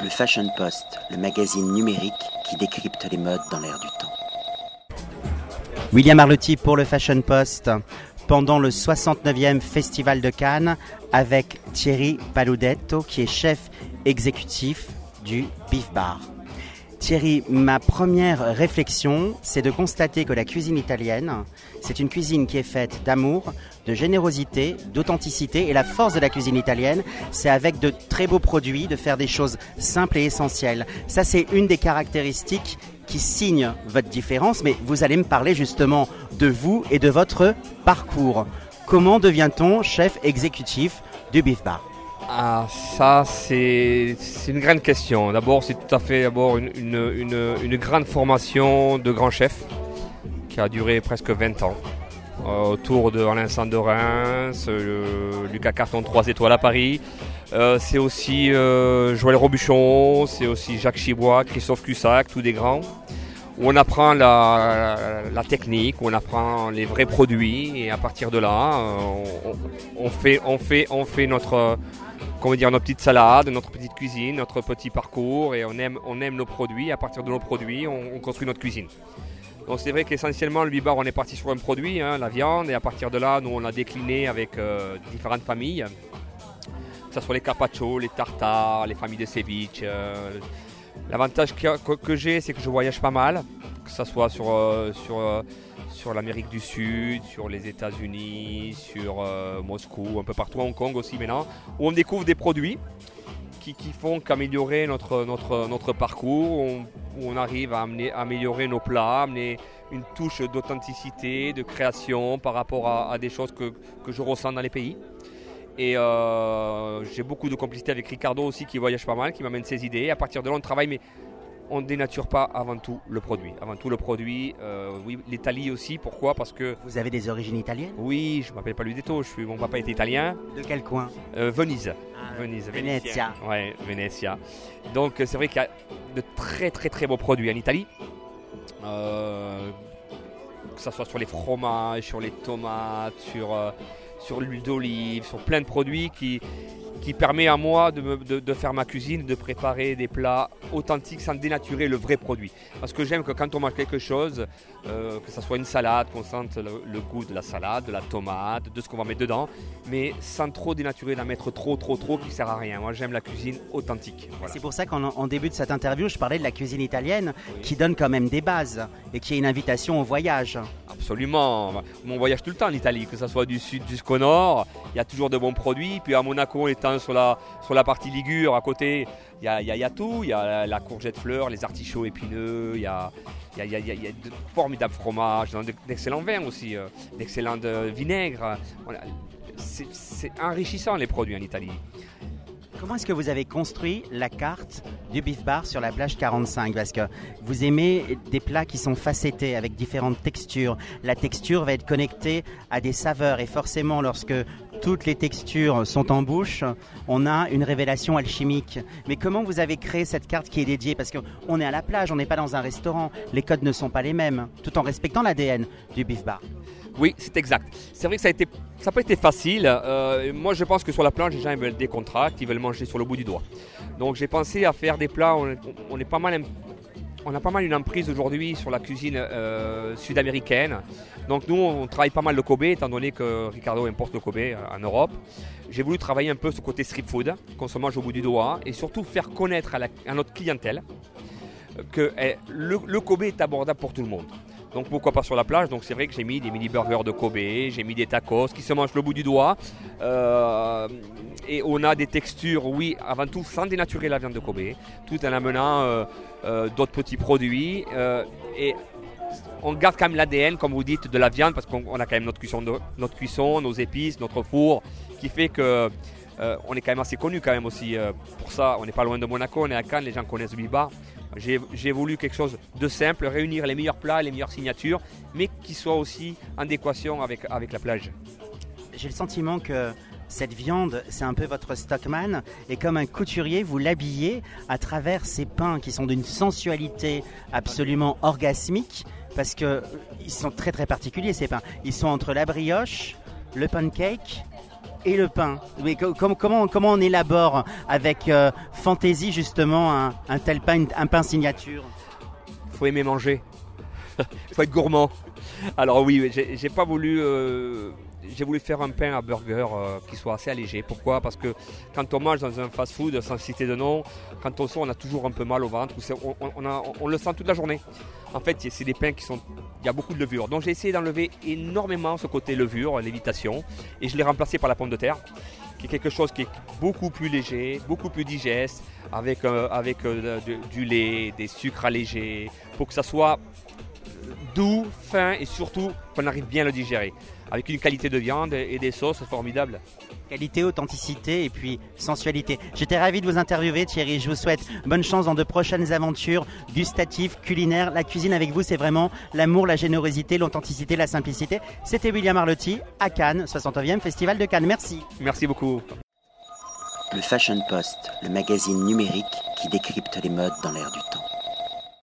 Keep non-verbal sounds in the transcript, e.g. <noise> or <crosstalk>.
Le Fashion Post, le magazine numérique qui décrypte les modes dans l'air du temps. William Arlotti pour le Fashion Post pendant le 69e Festival de Cannes avec Thierry Paludetto qui est chef exécutif du Beef Bar. Thierry, ma première réflexion, c'est de constater que la cuisine italienne, c'est une cuisine qui est faite d'amour, de générosité, d'authenticité. Et la force de la cuisine italienne, c'est avec de très beaux produits, de faire des choses simples et essentielles. Ça, c'est une des caractéristiques qui signe votre différence. Mais vous allez me parler justement de vous et de votre parcours. Comment devient-on chef exécutif du Beef Bar? Ah, ça, c'est une grande question. D'abord, c'est tout à fait d'abord une, grande formation de grand chef qui a duré presque 20 ans. Euh, autour de Alain Sandorin, Lucas Carton 3 étoiles à Paris. Euh, c'est aussi euh, Joël Robuchon, c'est aussi Jacques Chibois, Christophe Cussac, tous des grands. On apprend la, technique, on apprend les vrais produits et à partir de là, on, on fait, notre, comment dire, notre petite salade, notre petite cuisine, notre petit parcours et on aime, nos produits. À partir de nos produits, on, construit notre cuisine. Donc c'est vrai qu'essentiellement le bibar on est parti sur un produit, hein, la viande, et à partir de là, nous on a décliné avec euh, différentes familles, que ce soit les carpaccio, les tartares, les familles de ceviche. Euh. L'avantage que, j'ai, c'est que je voyage pas mal, que ce soit sur, euh, sur l'Amérique du Sud, sur les États-Unis, sur euh, Moscou, un peu partout, Hong Kong aussi maintenant, où on découvre des produits qui, font qu'améliorer notre, parcours, où on, arrive à, améliorer nos plats, amener une touche d'authenticité, de création par rapport à, des choses que, je ressens dans les pays. Et euh, j'ai beaucoup de complicité avec Ricardo aussi qui voyage pas mal, qui m'amène ses idées. À partir de là, on travaille, mais on ne dénature pas avant tout le produit. Avant tout le produit, euh, oui, l'Italie aussi. Pourquoi? Parce que. Vous avez des origines italiennes? Oui, je m'appelle pas Ludetto, je suis, mon papa est italien. De quel coin? Euh, Venise. Ah, Venise. Venezia. Ouais, Venezia. Donc c'est vrai qu'il y a de très très très beaux produits en Italie. Euh, que ce soit sur les fromages, sur les tomates, sur, sur l'huile d'olive, sur plein de produits qui, qui permet à moi de, faire ma cuisine, de préparer des plats authentiques sans dénaturer le vrai produit. Parce que j'aime que quand on mange quelque chose, euh, que ce soit une salade, qu'on sente le, goût de la salade, de la tomate, de ce qu'on va mettre dedans, mais sans trop dénaturer, d'en mettre trop, trop, trop, qui sert à rien. Moi, j'aime la cuisine authentique. C'est pour ça qu'en début de cette interview, je parlais de la cuisine italienne, qui donne quand même des bases et qui est une invitation au voyage. Absolument. On voyage tout le temps en Italie, que ce soit du sud jusqu'au nord. Il y a toujours de bons produits. Puis à Monaco, étant sur la, sur la partie Ligure, à côté, il y a, tout. Il y a la, courgette fleur, les artichauts épineux, il y a, il y a, de formidables fromages, d'excellents vins aussi, euh, d'excellents euh, vinaigres. C'est enrichissant les produits en Italie. Comment est-ce que vous avez construit la carte du Beef Bar sur la plage 45 Parce que vous aimez des plats qui sont facettés avec différentes textures. La texture va être connectée à des saveurs et forcément lorsque toutes les textures sont en bouche, on a une révélation alchimique. Mais comment vous avez créé cette carte qui est dédiée? Parce qu'on est à la plage, on n'est pas dans un restaurant, les codes ne sont pas les mêmes, tout en respectant l'ADN du Beef Bar. Oui, c'est exact. C'est vrai que ça a été, ça n'a pas été facile. Euh, moi, je pense que sur la plage, les gens veulent des contrats, ils veulent manger sur le bout du doigt. Donc, j'ai pensé à faire des plats. On, pas mal, on a pas mal une emprise aujourd'hui sur la cuisine euh, sud-américaine. Donc, nous, on travaille pas mal le Kobe, étant donné que Ricardo importe le Kobe euh, en Europe. J'ai voulu travailler un peu ce côté street food, qu'on se mange au bout du doigt, et surtout faire connaître à, notre clientèle que eh, le Kobe est abordable pour tout le monde. Donc pourquoi pas sur la plage? Donc c'est vrai que j'ai mis des mini burgers de Kobe, j'ai mis des tacos qui se mangent le bout du doigt. Euh, et on a des textures, oui, avant tout sans dénaturer la viande de Kobe, tout en amenant euh, euh, d'autres petits produits. et on garde quand même l'ADN, comme vous dites, de la viande parce qu'on a quand même notre cuisson, nos épices, notre four, qui fait que on est quand même assez connu quand même aussi pour ça. On n'est pas loin de Monaco, on est à Cannes, les gens connaissent Biba. J'ai voulu quelque chose de simple, réunir les meilleurs plats, les meilleures signatures, mais qui soit aussi en adéquation avec, avec la plage. J'ai le sentiment que cette viande, c'est un peu votre stockman, et comme un couturier, vous l'habillez à travers ces pains qui sont d'une sensualité absolument orgasmique, parce qu'ils euh, sont très très particuliers ces pains. Ils sont entre la brioche, le pancake et le pain. Comment, comment on élabore avec euh, fantaisie justement un, tel pain, un pain signature? Faut aimer manger. <laughs> Faut être gourmand. Alors oui, j'ai pas voulu euh, j'ai voulu faire un pain à burger euh, qui soit assez allégé. Pourquoi? Parce que quand on mange dans un fast-food, sans citer de nom, quand on sort, on a toujours un peu mal au ventre. On, le sent toute la journée. En fait, c'est des pains qui sont. Il y a beaucoup de levure. Donc j'ai essayé d'enlever énormément ce côté levure, lévitation, et je l'ai remplacé par la pomme de terre, qui est quelque chose qui est beaucoup plus léger, beaucoup plus digeste, avec, euh, avec euh, du lait, des sucres allégés, pour que ça soit doux, fin et surtout qu'on arrive bien à le digérer avec une qualité de viande et des sauces formidables. Qualité, authenticité et puis sensualité. J'étais ravi de vous interviewer Thierry. Je vous souhaite bonne chance dans de prochaines aventures gustatives, culinaires. La cuisine avec vous, c'est vraiment l'amour, la générosité, l'authenticité, la simplicité. C'était William Arlotti à Cannes, 69e Festival de Cannes. Merci. Merci beaucoup. Le Fashion Post, le magazine numérique qui décrypte les modes dans l'air du temps.